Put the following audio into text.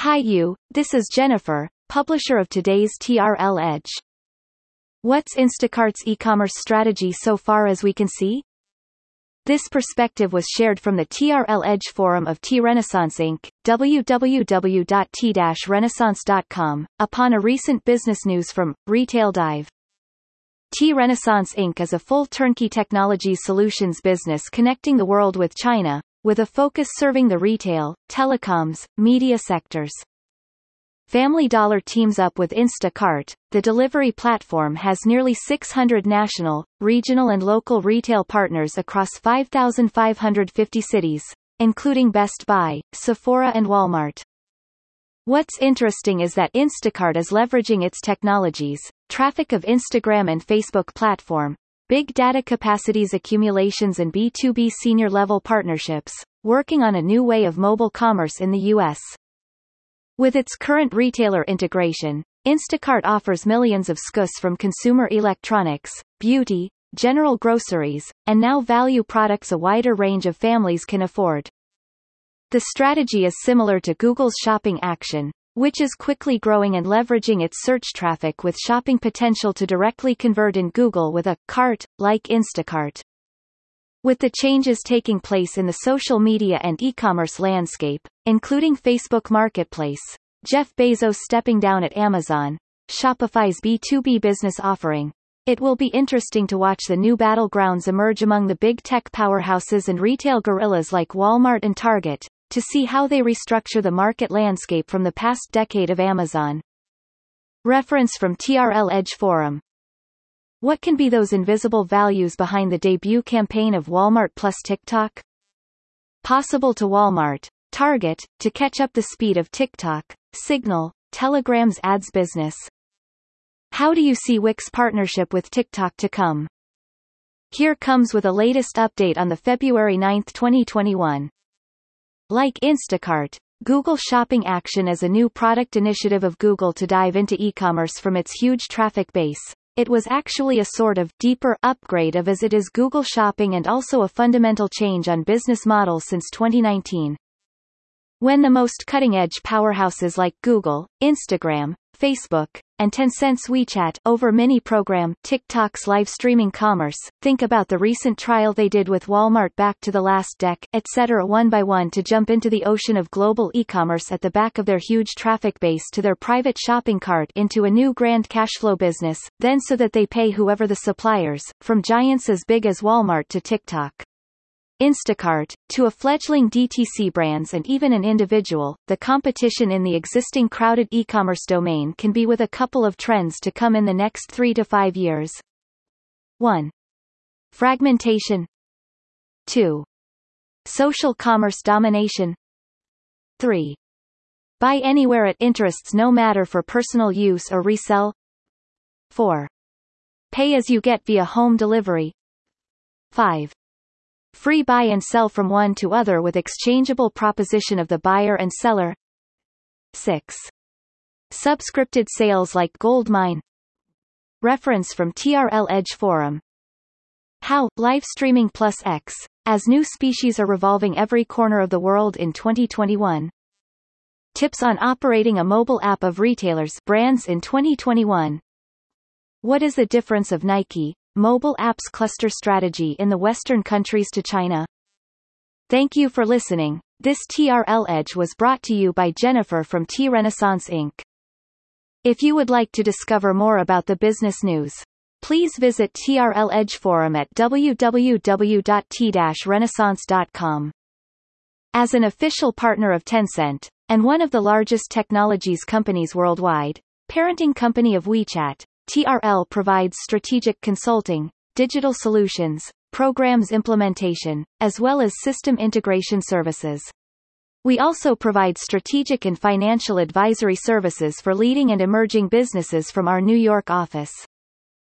Hi you, this is Jennifer, publisher of today's TRL Edge. What's Instacart's e-commerce strategy so far as we can see? This perspective was shared from the TRL Edge forum of T-Renaissance Inc., www.t-renaissance.com, upon a recent business news from Retail Dive. T-Renaissance Inc. is a full turnkey technology solutions business connecting the world with China, with a focus serving the retail, telecoms, media sectors. Family Dollar teams up with Instacart. The delivery platform has nearly 600 national, regional and local retail partners across 5,550 cities, including Best Buy, Sephora and Walmart. What's interesting is that Instacart is leveraging its technologies, traffic of Instagram and Facebook platform, big data capacities accumulations and B2B senior level partnerships, working on a new way of mobile commerce in the U.S. With its current retailer integration, Instacart offers millions of SKUs from consumer electronics, beauty, general groceries, and now value products a wider range of families can afford. The strategy is similar to Google's shopping action, which is quickly growing and leveraging its search traffic with shopping potential to directly convert in Google with a cart, like Instacart. With the changes taking place in the social media and e-commerce landscape, including Facebook Marketplace, Jeff Bezos stepping down at Amazon, Shopify's B2B business offering, it will be interesting to watch the new battlegrounds emerge among the big tech powerhouses and retail gorillas like Walmart and Target, to see how they restructure the market landscape from the past decade of Amazon. Reference from TRL Edge Forum what can be those invisible values behind the debut campaign of Walmart plus TikTok? Possible to Walmart, Target, to catch up the speed of TikTok, Signal, Telegram's ads business. How do you see Wix partnership with TikTok to come? Here comes with a latest update on the February 9, 2021. Like Instacart, Google Shopping Action is a new product initiative of Google to dive into e-commerce from its huge traffic base, it was actually a sort of deeper upgrade of as it is Google Shopping and also a fundamental change on business model since 2019. When the most cutting-edge powerhouses like Google, Instagram, Facebook, and Tencent's WeChat over mini program TikTok's live streaming commerce, think about the recent trial they did with Walmart back to the last deck, etc. one by one to jump into the ocean of global e-commerce at the back of their huge traffic base to their private shopping cart into a new grand cashflow business, then so that they pay whoever the suppliers, from giants as big as Walmart to TikTok. Instacart, to a fledgling DTC brands and even an individual, the competition in the existing crowded e-commerce domain can be with a couple of trends to come in the next three to five years. 1. Fragmentation 2. Social commerce domination 3. Buy anywhere at interests no matter for personal use or resell 4. Pay as you get via home delivery 5. Free buy and sell from one to other with exchangeable proposition of the buyer and seller. 6. Subscripted sales like gold mine. Reference from TRL Edge Forum. How, live streaming plus X, as new species are revolving every corner of the world in 2021. Tips on operating a mobile app of retailers brands in 2021. What is the difference of Nike, Mobile Apps Cluster Strategy in the Western Countries to China. Thank you for listening. This TRL Edge was brought to you by Jennifer from T Renaissance Inc. If you would like to discover more about the business news, please visit TRL Edge Forum at www.t-renaissance.com. As an official partner of Tencent, and one of the largest technologies companies worldwide, parenting company of WeChat, TRL provides strategic consulting, digital solutions, programs implementation, as well as system integration services. We also provide strategic and financial advisory services for leading and emerging businesses from our New York office.